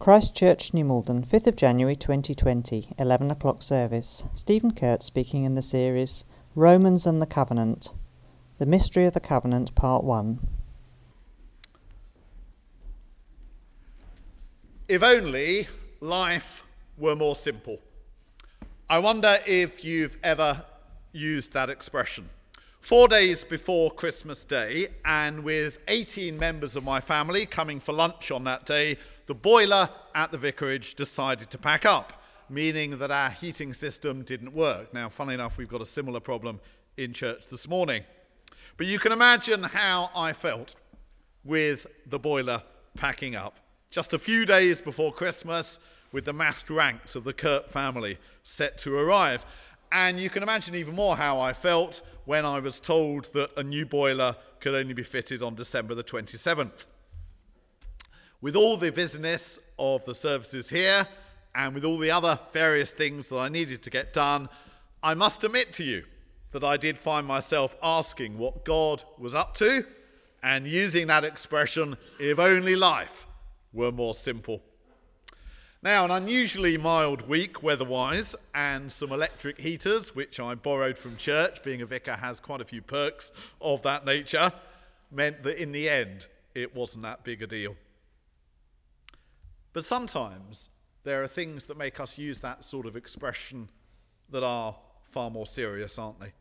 Christ Church, New Malden, 5th of January 2020, 11 o'clock service. Stephen Kuhrt speaking in the series Romans and the Covenant. The Mystery of the Covenant, Part 1. If only life were more simple. I wonder if you've ever used that expression. Four days before Christmas Day, and with 18 members of my family coming for lunch on that day, the boiler at the vicarage decided to pack up, meaning that our heating system didn't work. Now, funnily enough, we've got a similar problem in church this morning. But you can imagine how I felt with the boiler packing up. Just a few days before Christmas, with the massed ranks of the Kuhrt family set to arrive. And you can imagine even more how I felt when I was told that a new boiler could only be fitted on December the 27th. With all the business of the services here and with all the other various things that I needed to get done, I must admit to you that I did find myself asking what God was up to and using that expression, if only life were more simple. Now, an unusually mild week weather-wise, and some electric heaters, which I borrowed from church, being a vicar has quite a few perks of that nature, meant that in the end it wasn't that big a deal. But sometimes there are things that make us use that sort of expression that are far more serious, aren't they?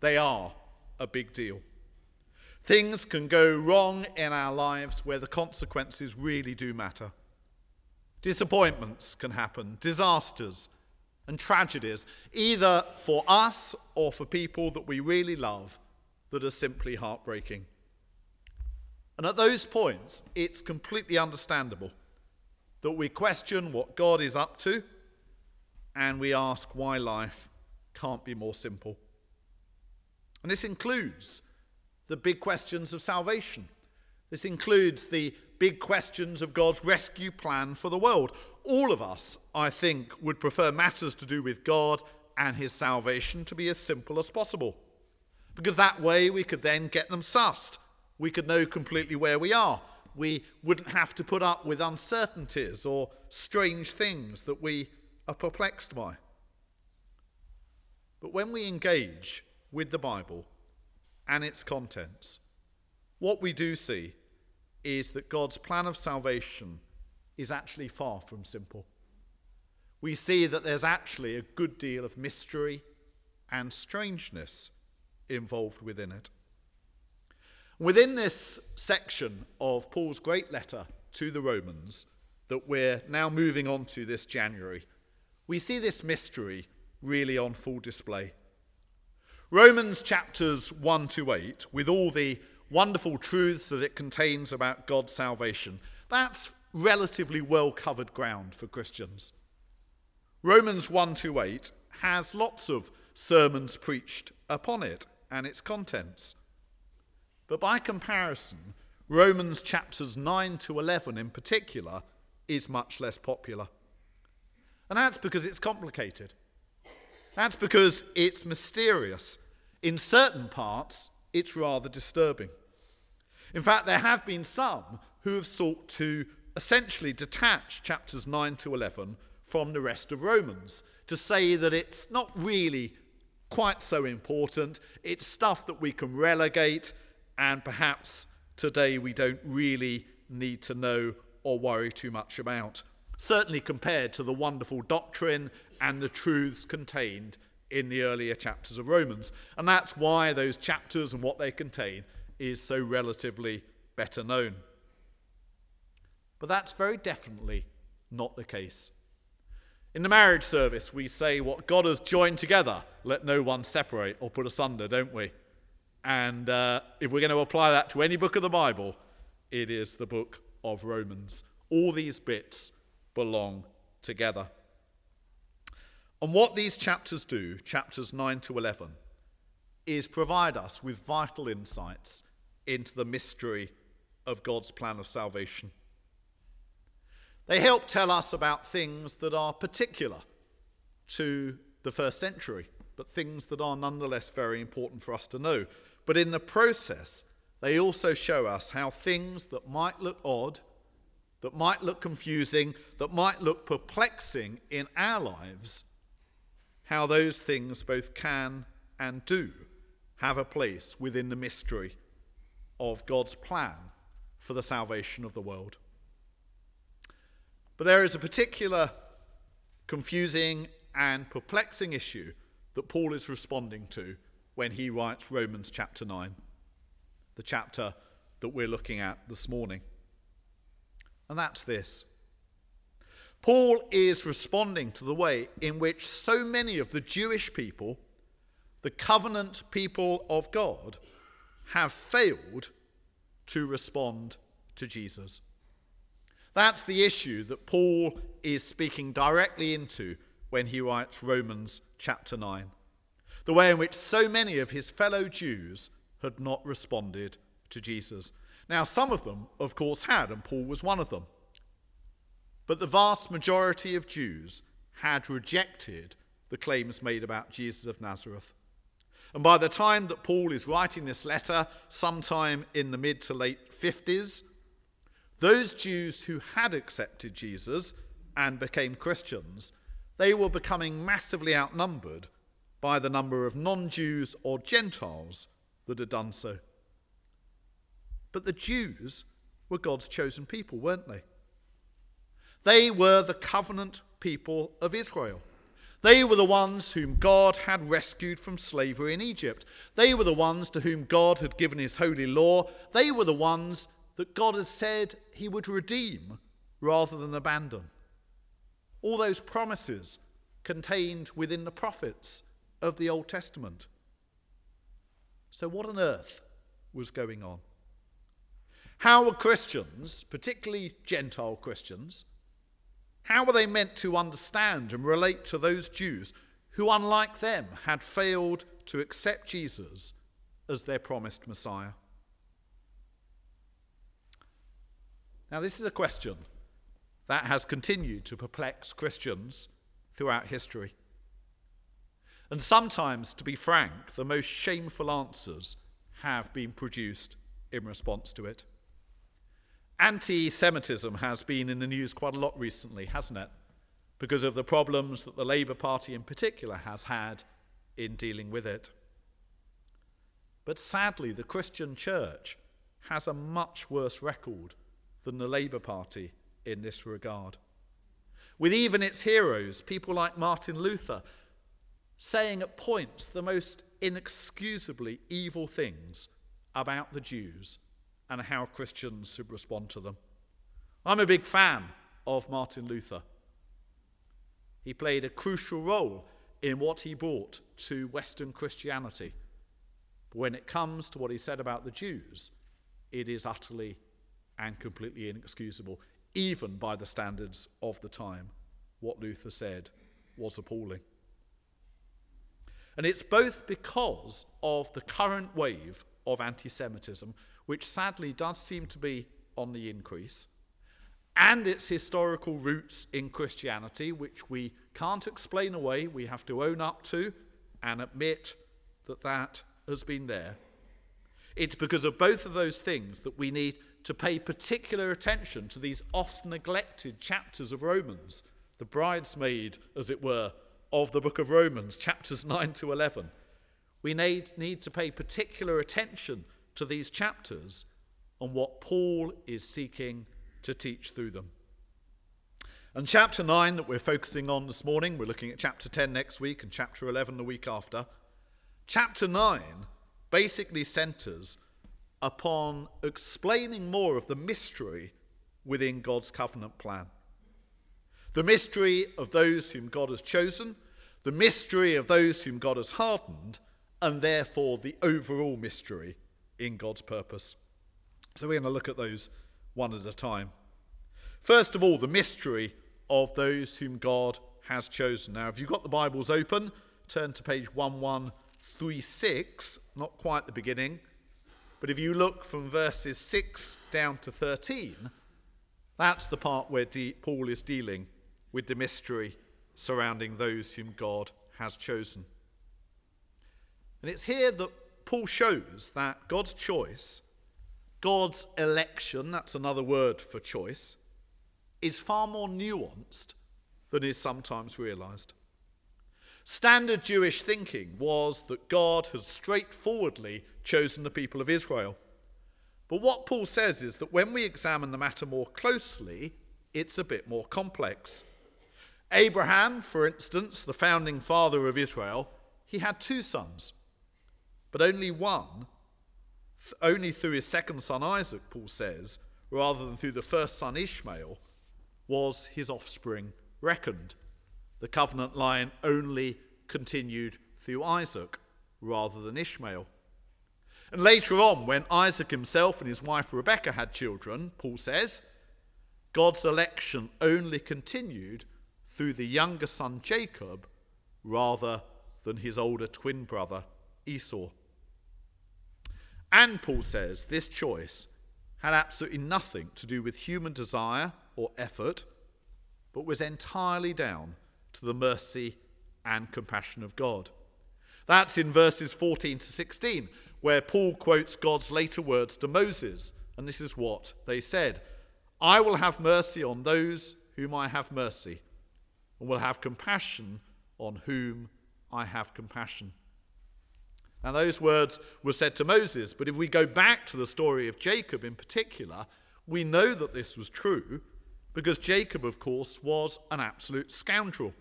They are a big deal. Things can go wrong in our lives where the consequences really do matter. Disappointments can happen, disasters and tragedies, either for us or for people that we really love, that are simply heartbreaking. And at those points, it's completely understandable that we question what God is up to and we ask why life can't be more simple. And this includes the big questions of salvation. This includes the big questions of God's rescue plan for the world. All of us, I think, would prefer matters to do with God and his salvation to be as simple as possible. Because that way we could then get them sussed. We could know completely where we are we wouldn't have to put up with uncertainties or strange things that we are perplexed by. But when we engage with the Bible and its contents, what we do see is that God's plan of salvation is actually far from simple. We see that there's actually a good deal of mystery and strangeness involved within it. Within this section of Paul's great letter to the Romans that we're now moving on to this January, we see this mystery really on full display. Romans chapters 1 to 8, with all the wonderful truths that it contains about God's salvation, that's relatively well covered ground for Christians. Romans 1 to 8 has lots of sermons preached upon it and its contents. But by comparison, Romans chapters 9 to 11 in particular is much less popular. And that's because it's complicated. That's because it's mysterious. In certain parts, it's rather disturbing. In fact, there have been some who have sought to essentially detach chapters 9 to 11 from the rest of Romans to say that it's not really quite so important. It's stuff that we can relegate and perhaps today we don't really need to know or worry too much about. Certainly compared to the wonderful doctrine and the truths contained in the earlier chapters of Romans. And that's why those chapters and what they contain is so relatively better known. But that's very definitely not the case. In the marriage service, we say, What God has joined together, let no one separate or put asunder, don't we? And uh, if we're going to apply that to any book of the Bible, it is the book of Romans. All these bits belong together. And what these chapters do, chapters 9 to 11, is provide us with vital insights into the mystery of God's plan of salvation. They help tell us about things that are particular to the first century, but things that are nonetheless very important for us to know. But in the process, they also show us how things that might look odd that might look confusing, that might look perplexing in our lives, how those things both can and do have a place within the mystery of God's plan for the salvation of the world. But there is a particular confusing and perplexing issue that Paul is responding to when he writes Romans chapter 9, the chapter that we're looking at this morning. And that's this Paul is responding to the way in which so many of the Jewish people, the covenant people of God, have failed to respond to Jesus. That's the issue that Paul is speaking directly into when he writes Romans chapter 9. The way in which so many of his fellow Jews had not responded to Jesus. Now, some of them, of course, had, and Paul was one of them. But the vast majority of Jews had rejected the claims made about Jesus of Nazareth. And by the time that Paul is writing this letter, sometime in the mid to late 50s, those Jews who had accepted Jesus and became Christians, they were becoming massively outnumbered by the number of non Jews or Gentiles that had done so. But the Jews were God's chosen people, weren't they? They were the covenant people of Israel. They were the ones whom God had rescued from slavery in Egypt. They were the ones to whom God had given his holy law. They were the ones that God had said he would redeem rather than abandon. All those promises contained within the prophets of the Old Testament. So, what on earth was going on? How were Christians, particularly Gentile Christians, how were they meant to understand and relate to those Jews who, unlike them, had failed to accept Jesus as their promised Messiah? Now, this is a question that has continued to perplex Christians throughout history. And sometimes, to be frank, the most shameful answers have been produced in response to it. Anti Semitism has been in the news quite a lot recently, hasn't it? Because of the problems that the Labour Party in particular has had in dealing with it. But sadly, the Christian church has a much worse record than the Labour Party in this regard. With even its heroes, people like Martin Luther, saying at points the most inexcusably evil things about the Jews and how Christians should respond to them. I'm a big fan of Martin Luther. He played a crucial role in what he brought to Western Christianity. But when it comes to what he said about the Jews, it is utterly and completely inexcusable, even by the standards of the time. What Luther said was appalling. And it's both because of the current wave of anti Semitism, which sadly does seem to be on the increase, and its historical roots in Christianity, which we can't explain away, we have to own up to and admit that that has been there. It's because of both of those things that we need to pay particular attention to these oft neglected chapters of Romans, the bridesmaid, as it were, of the book of Romans, chapters 9 to 11. We need, need to pay particular attention to these chapters and what Paul is seeking to teach through them. And chapter 9 that we're focusing on this morning, we're looking at chapter 10 next week and chapter 11 the week after. Chapter 9 basically centers upon explaining more of the mystery within God's covenant plan. The mystery of those whom God has chosen, the mystery of those whom God has hardened, and therefore the overall mystery in God's purpose. So we're going to look at those one at a time. First of all, the mystery of those whom God has chosen. Now, if you've got the Bibles open, turn to page 1136, not quite the beginning, but if you look from verses 6 down to 13, that's the part where Paul is dealing with the mystery surrounding those whom God has chosen. And it's here that Paul shows that God's choice, God's election, that's another word for choice, is far more nuanced than is sometimes realized. Standard Jewish thinking was that God had straightforwardly chosen the people of Israel. But what Paul says is that when we examine the matter more closely, it's a bit more complex. Abraham, for instance, the founding father of Israel, he had two sons, but only one, only through his second son Isaac, Paul says, rather than through the first son Ishmael, was his offspring reckoned. The covenant line only continued through Isaac rather than Ishmael. And later on, when Isaac himself and his wife Rebekah had children, Paul says, God's election only continued through the younger son Jacob rather than his older twin brother Esau. And Paul says this choice had absolutely nothing to do with human desire or effort, but was entirely down to the mercy and compassion of God. That's in verses 14 to 16, where Paul quotes God's later words to Moses, and this is what they said I will have mercy on those whom I have mercy, and will have compassion on whom I have compassion. Now, those words were said to Moses, but if we go back to the story of Jacob in particular, we know that this was true because Jacob, of course, was an absolute scoundrel.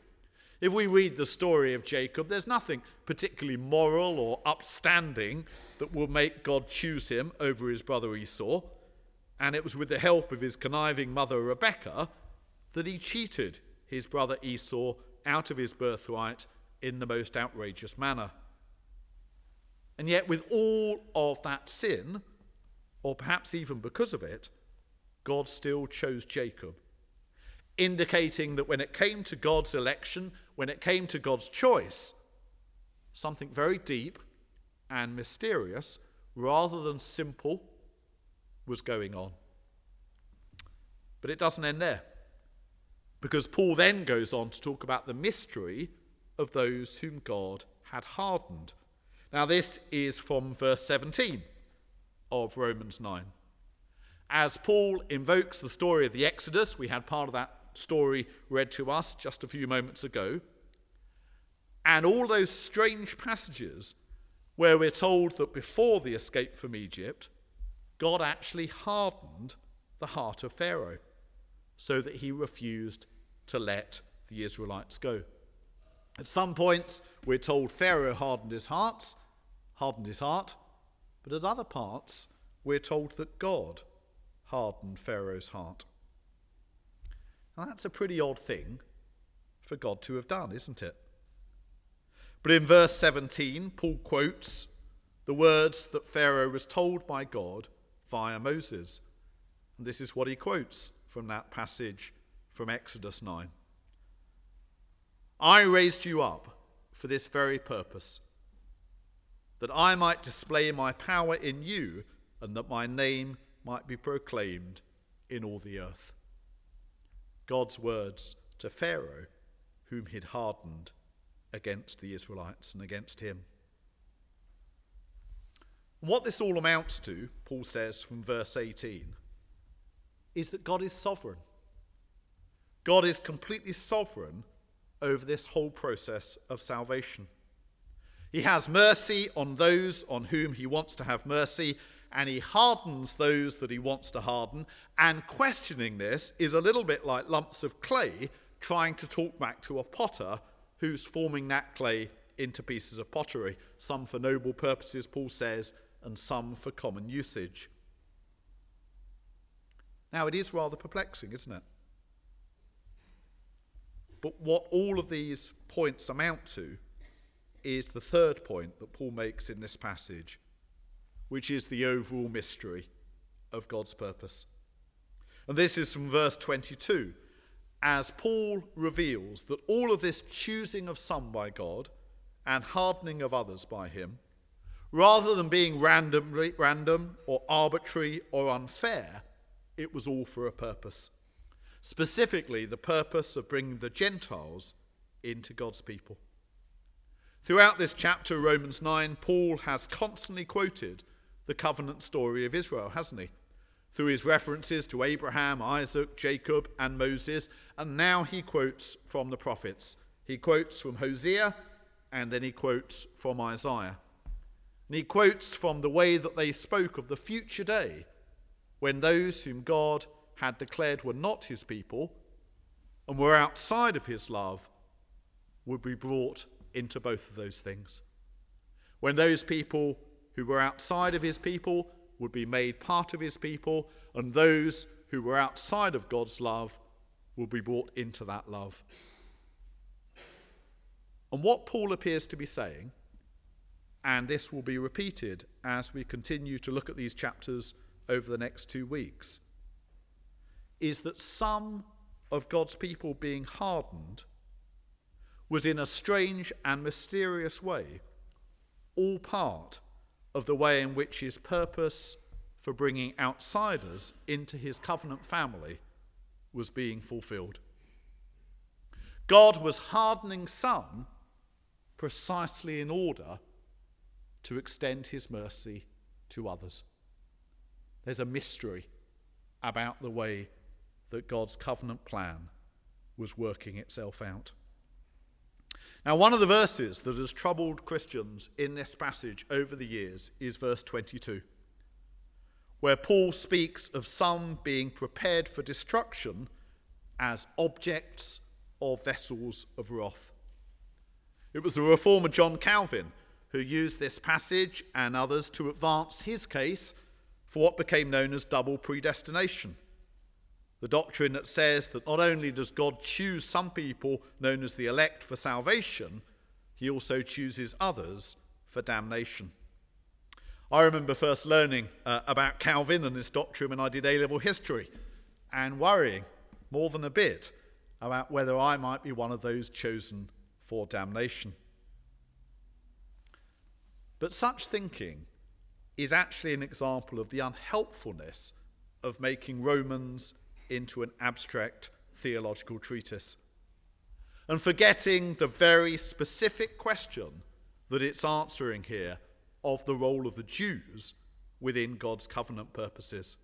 If we read the story of Jacob, there's nothing particularly moral or upstanding that will make God choose him over his brother Esau. And it was with the help of his conniving mother Rebekah that he cheated his brother Esau out of his birthright in the most outrageous manner. And yet, with all of that sin, or perhaps even because of it, God still chose Jacob, indicating that when it came to God's election, when it came to God's choice, something very deep and mysterious, rather than simple, was going on. But it doesn't end there, because Paul then goes on to talk about the mystery of those whom God had hardened. Now, this is from verse 17 of Romans 9. As Paul invokes the story of the Exodus, we had part of that story read to us just a few moments ago, and all those strange passages where we're told that before the escape from Egypt, God actually hardened the heart of Pharaoh so that he refused to let the Israelites go. At some points, we're told Pharaoh hardened his heart, hardened his heart, but at other parts, we're told that God hardened Pharaoh's heart. Now, that's a pretty odd thing for God to have done, isn't it? But in verse 17, Paul quotes the words that Pharaoh was told by God via Moses. And this is what he quotes from that passage from Exodus 9. I raised you up for this very purpose, that I might display my power in you and that my name might be proclaimed in all the earth. God's words to Pharaoh, whom he'd hardened against the Israelites and against him. what this all amounts to, Paul says from verse 18, is that God is sovereign. God is completely sovereign over this whole process of salvation. He has mercy on those on whom he wants to have mercy, and he hardens those that he wants to harden. And questioning this is a little bit like lumps of clay trying to talk back to a potter who's forming that clay into pieces of pottery, some for noble purposes, Paul says, and some for common usage. Now, it is rather perplexing, isn't it? But what all of these points amount to is the third point that Paul makes in this passage, which is the overall mystery of God's purpose. And this is from verse 22, as Paul reveals that all of this choosing of some by God and hardening of others by him, rather than being randomly, random or arbitrary or unfair, it was all for a purpose. Specifically, the purpose of bringing the Gentiles into God's people. Throughout this chapter, Romans 9, Paul has constantly quoted the covenant story of Israel, hasn't he? through his references to Abraham, Isaac, Jacob, and Moses, and now he quotes from the prophets. He quotes from Hosea, and then he quotes from Isaiah. And he quotes from the way that they spoke of the future day when those whom God had declared were not his people and were outside of his love would be brought into both of those things. When those people who were outside of his people would be made part of his people, and those who were outside of God's love will be brought into that love. And what Paul appears to be saying, and this will be repeated as we continue to look at these chapters over the next two weeks, is that some of God's people being hardened was in a strange and mysterious way all part of the way in which his purpose for bringing outsiders into his covenant family was being fulfilled. God was hardening some precisely in order to extend his mercy to others. There's a mystery about the way that God's covenant plan was working itself out. Now, one of the verses that has troubled Christians in this passage over the years is verse 22, where Paul speaks of some being prepared for destruction as objects or vessels of wrath. It was the reformer John Calvin who used this passage and others to advance his case for what became known as double predestination the doctrine that says that not only does God choose some people known as the elect for salvation, he also chooses others for damnation. I remember first learning uh, about Calvin and his doctrine when I did A level history and worrying more than a bit about whether I might be one of those chosen for damnation. But such thinking is actually an example of the unhelpfulness of making Romans into an abstract theological treatise and forgetting the very specific question that it's answering here of the role of the Jews within God's covenant purposes.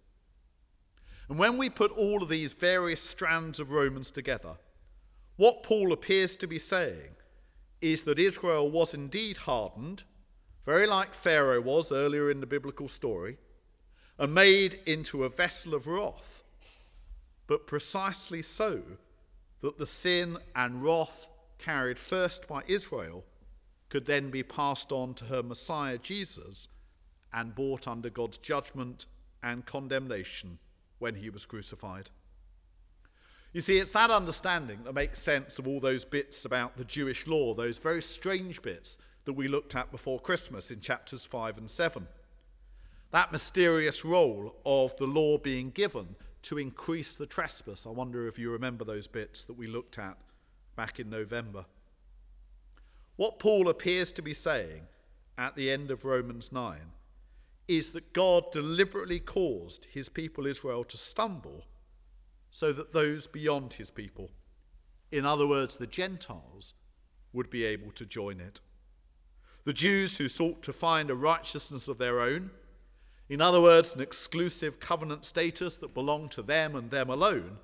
And when we put all of these various strands of Romans together, what Paul appears to be saying is that Israel was indeed hardened, very like Pharaoh was earlier in the biblical story, and made into a vessel of wrath but precisely so that the sin and wrath carried first by Israel could then be passed on to her Messiah Jesus and brought under God's judgment and condemnation when he was crucified. You see, it's that understanding that makes sense of all those bits about the Jewish law, those very strange bits that we looked at before Christmas in chapters 5 and 7. That mysterious role of the law being given to increase the trespass. I wonder if you remember those bits that we looked at back in November. What Paul appears to be saying at the end of Romans 9 is that God deliberately caused his people Israel to stumble so that those beyond his people, in other words, the Gentiles, would be able to join it. The Jews who sought to find a righteousness of their own in other words, an exclusive covenant status that belonged to them and them alone,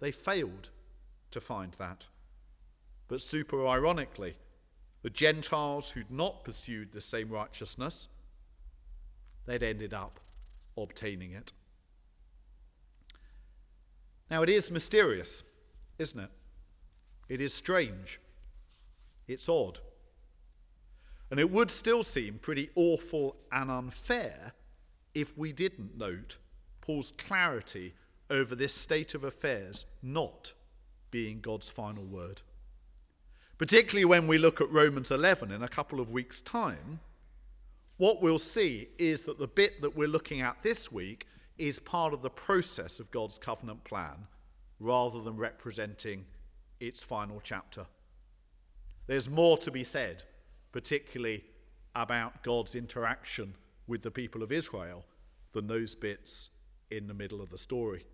they failed to find that. But super ironically, the Gentiles who'd not pursued the same righteousness, they'd ended up obtaining it. Now, it is mysterious, isn't it? It is strange. It's odd. And it would still seem pretty awful and unfair if we didn't note Paul's clarity over this state of affairs not being God's final word. Particularly when we look at Romans 11 in a couple of weeks' time, what we'll see is that the bit that we're looking at this week is part of the process of God's covenant plan rather than representing its final chapter. There's more to be said, particularly about God's interaction with the people of Israel than those bits in the middle of the story.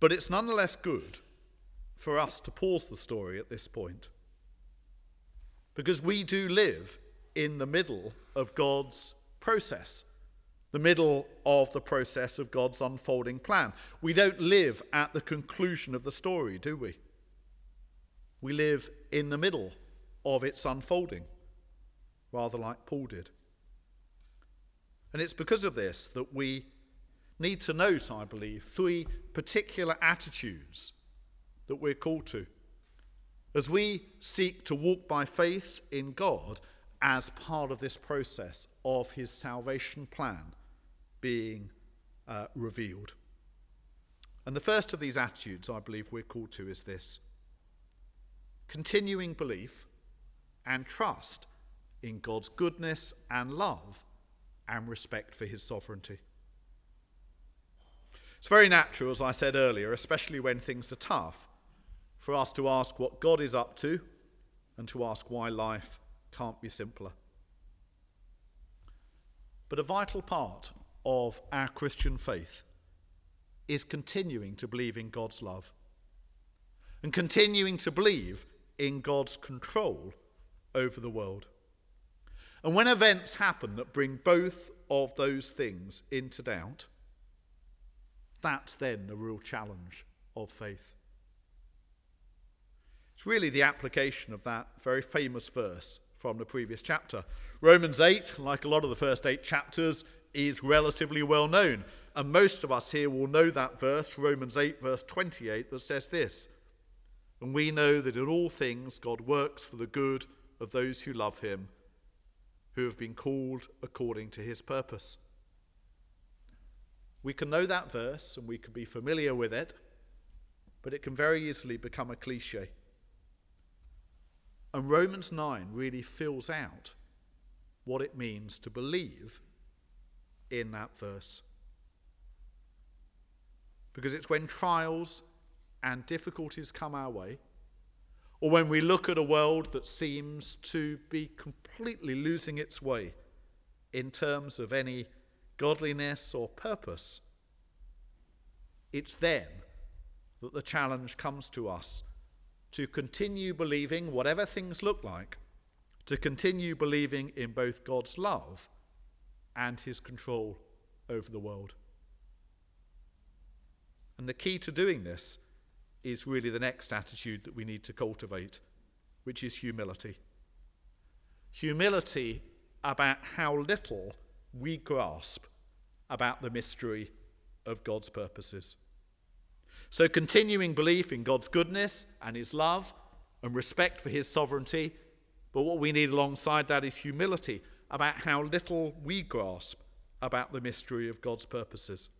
But it's nonetheless good for us to pause the story at this point. Because we do live in the middle of God's process the middle of the process of God's unfolding plan. We don't live at the conclusion of the story, do we? We live in the middle of its unfolding, rather like Paul did. And it's because of this that we need to note, I believe, three particular attitudes that we're called to as we seek to walk by faith in God as part of this process of his salvation plan being uh, revealed. And the first of these attitudes I believe we're called to is this continuing belief and trust in God's goodness and love and respect for his sovereignty. It's very natural, as I said earlier, especially when things are tough, for us to ask what God is up to and to ask why life can't be simpler. But a vital part of our Christian faith is continuing to believe in God's love and continuing to believe in God's control over the world. And when events happen that bring both of those things into doubt, that's then the real challenge of faith. It's really the application of that very famous verse from the previous chapter. Romans 8, like a lot of the first eight chapters, is relatively well known. And most of us here will know that verse, Romans 8, verse 28, that says this And we know that in all things God works for the good of those who love him, who have been called according to his purpose. We can know that verse and we can be familiar with it, but it can very easily become a cliche. And Romans 9 really fills out what it means to believe in that verse. Because it's when trials and difficulties come our way or when we look at a world that seems to be completely losing its way in terms of any godliness or purpose, it's then that the challenge comes to us to continue believing, whatever things look like, to continue believing in both God's love and his control over the world. And the key to doing this is really the next attitude that we need to cultivate, which is humility. Humility about how little we grasp about the mystery of God's purposes. So, continuing belief in God's goodness and His love and respect for His sovereignty, but what we need alongside that is humility about how little we grasp about the mystery of God's purposes.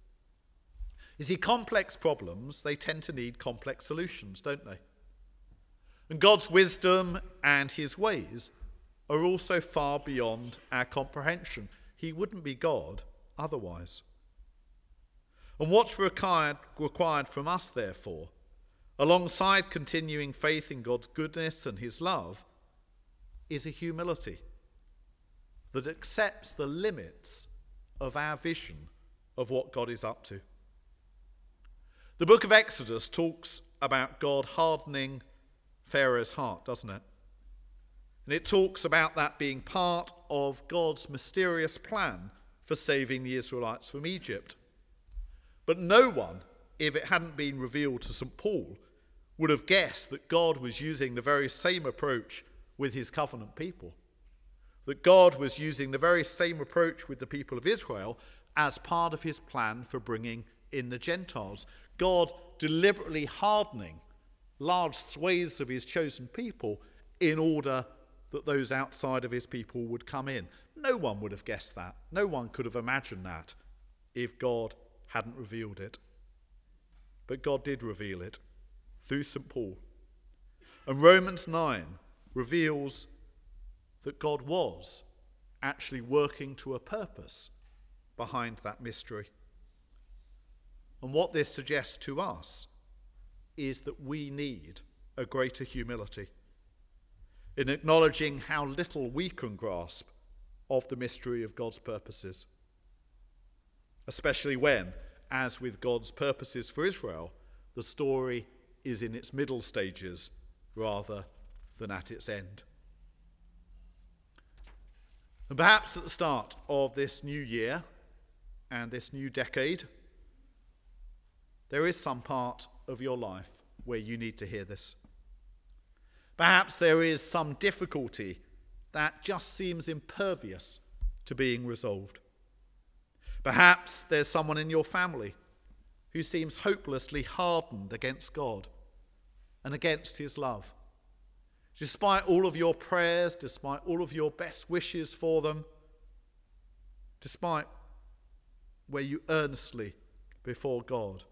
You see, complex problems, they tend to need complex solutions, don't they? And God's wisdom and his ways are also far beyond our comprehension. He wouldn't be God otherwise. And what's required, required from us, therefore, alongside continuing faith in God's goodness and his love, is a humility that accepts the limits of our vision of what God is up to. The book of Exodus talks about God hardening Pharaoh's heart, doesn't it? And it talks about that being part of God's mysterious plan for saving the Israelites from Egypt. But no one, if it hadn't been revealed to St. Paul, would have guessed that God was using the very same approach with his covenant people. That God was using the very same approach with the people of Israel as part of his plan for bringing in the Gentiles. God deliberately hardening large swathes of his chosen people in order that those outside of his people would come in. No one would have guessed that. No one could have imagined that if God hadn't revealed it. But God did reveal it through St. Paul. And Romans 9 reveals that God was actually working to a purpose behind that mystery. And what this suggests to us is that we need a greater humility in acknowledging how little we can grasp of the mystery of God's purposes. Especially when, as with God's purposes for Israel, the story is in its middle stages rather than at its end. And perhaps at the start of this new year, and this new decade, there is some part of your life where you need to hear this. Perhaps there is some difficulty that just seems impervious to being resolved. Perhaps there's someone in your family who seems hopelessly hardened against God and against His love. Despite all of your prayers, despite all of your best wishes for them, despite where you earnestly before God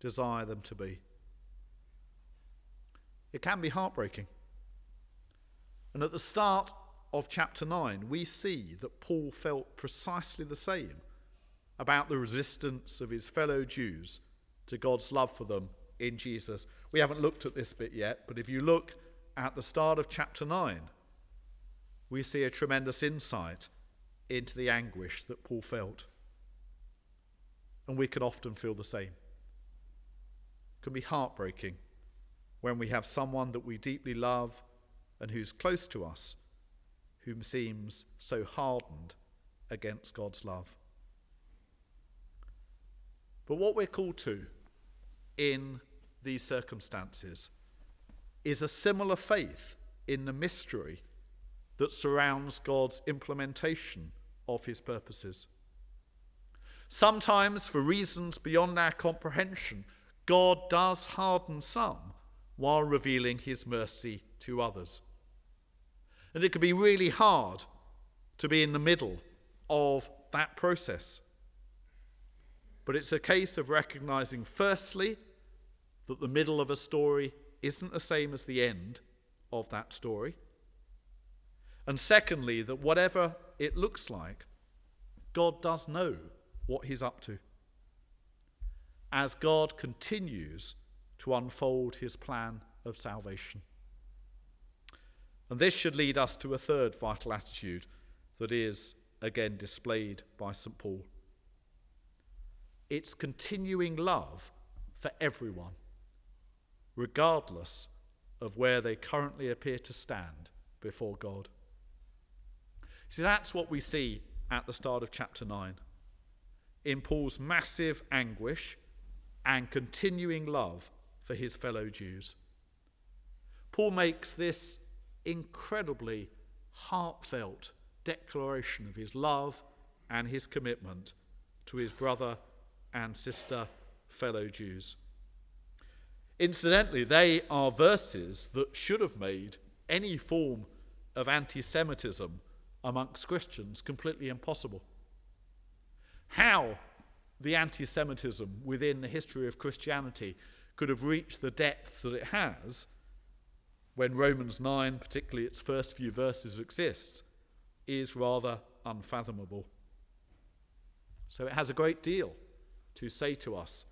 desire them to be. It can be heartbreaking. And at the start of chapter 9, we see that Paul felt precisely the same about the resistance of his fellow Jews to God's love for them in Jesus. We haven't looked at this bit yet, but if you look at the start of chapter 9, we see a tremendous insight into the anguish that Paul felt. And we can often feel the same. Can be heartbreaking when we have someone that we deeply love and who's close to us, whom seems so hardened against God's love. But what we're called to in these circumstances is a similar faith in the mystery that surrounds God's implementation of his purposes. Sometimes, for reasons beyond our comprehension, God does harden some while revealing his mercy to others. And it can be really hard to be in the middle of that process. But it's a case of recognizing, firstly, that the middle of a story isn't the same as the end of that story. And secondly, that whatever it looks like, God does know what He's up to. As God continues to unfold His plan of salvation. And this should lead us to a third vital attitude that is again displayed by St. Paul it's continuing love for everyone, regardless of where they currently appear to stand before God. See, that's what we see at the start of chapter 9. In Paul's massive anguish and continuing love for his fellow Jews. Paul makes this incredibly heartfelt declaration of his love and his commitment to his brother and sister fellow Jews. Incidentally, they are verses that should have made any form of anti Semitism amongst Christians completely impossible. How the anti Semitism within the history of Christianity could have reached the depths that it has when Romans 9, particularly its first few verses, exists, is rather unfathomable. So it has a great deal to say to us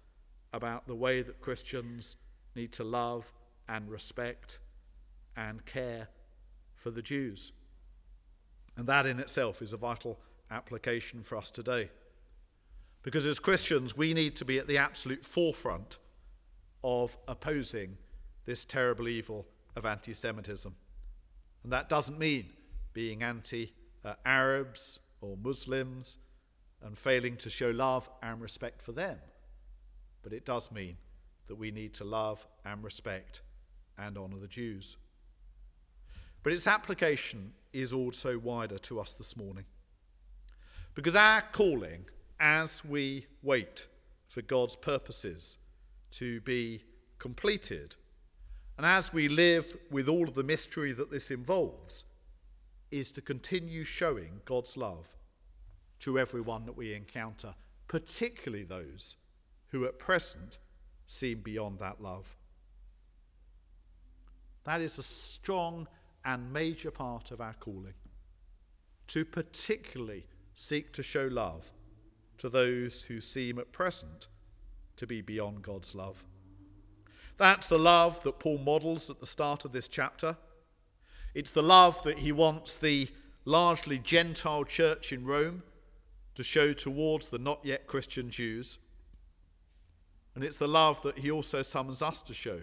about the way that Christians need to love and respect and care for the Jews. And that in itself is a vital application for us today. Because as Christians, we need to be at the absolute forefront of opposing this terrible evil of anti Semitism. And that doesn't mean being anti Arabs or Muslims and failing to show love and respect for them. But it does mean that we need to love and respect and honour the Jews. But its application is also wider to us this morning. Because our calling, as we wait for God's purposes to be completed, and as we live with all of the mystery that this involves, is to continue showing God's love to everyone that we encounter, particularly those who at present seem beyond that love. That is a strong and major part of our calling to particularly seek to show love to those who seem at present to be beyond God's love. That's the love that Paul models at the start of this chapter. It's the love that he wants the largely Gentile church in Rome to show towards the not yet Christian Jews. And it's the love that he also summons us to show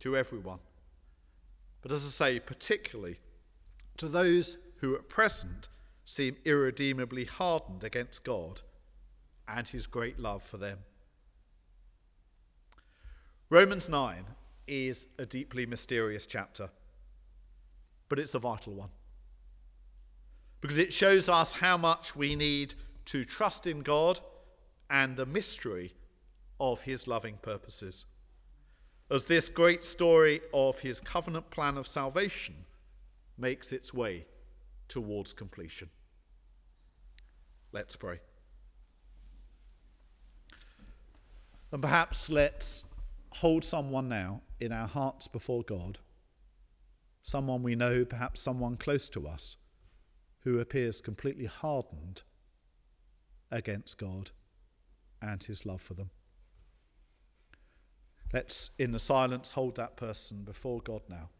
to everyone. But as I say, particularly to those who at present seem irredeemably hardened against God and his great love for them. Romans 9 is a deeply mysterious chapter, but it's a vital one because it shows us how much we need to trust in God and the mystery of his loving purposes. As this great story of his covenant plan of salvation makes its way towards completion. Let's pray. And perhaps let's hold someone now in our hearts before God, someone we know, perhaps someone close to us, who appears completely hardened against God and his love for them. Let's, in the silence, hold that person before God now.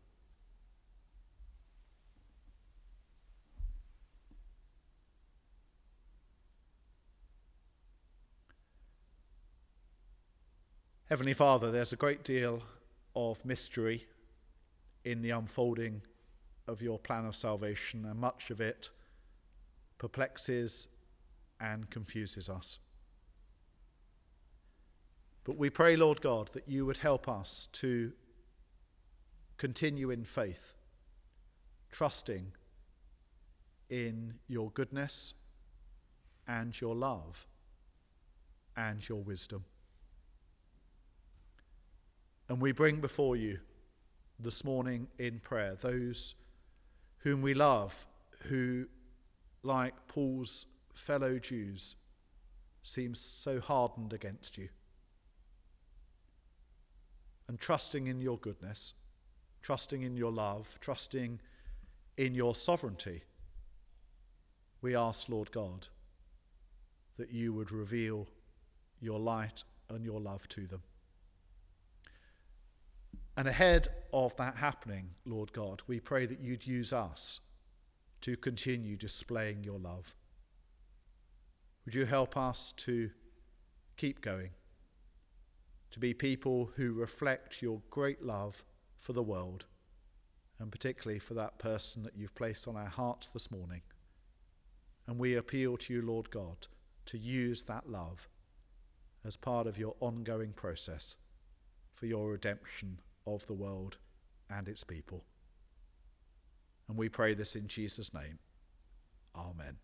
Heavenly Father, there's a great deal of mystery in the unfolding of your plan of salvation, and much of it perplexes and confuses us. But we pray, Lord God, that you would help us to continue in faith, trusting in your goodness and your love and your wisdom. And we bring before you this morning in prayer those whom we love, who, like Paul's fellow Jews, seem so hardened against you. And trusting in your goodness, trusting in your love, trusting in your sovereignty, we ask, Lord God, that you would reveal your light and your love to them. And ahead of that happening, Lord God, we pray that you'd use us to continue displaying your love. Would you help us to keep going, to be people who reflect your great love for the world, and particularly for that person that you've placed on our hearts this morning? And we appeal to you, Lord God, to use that love as part of your ongoing process for your redemption of the world and its people. And we pray this in Jesus' name. Amen.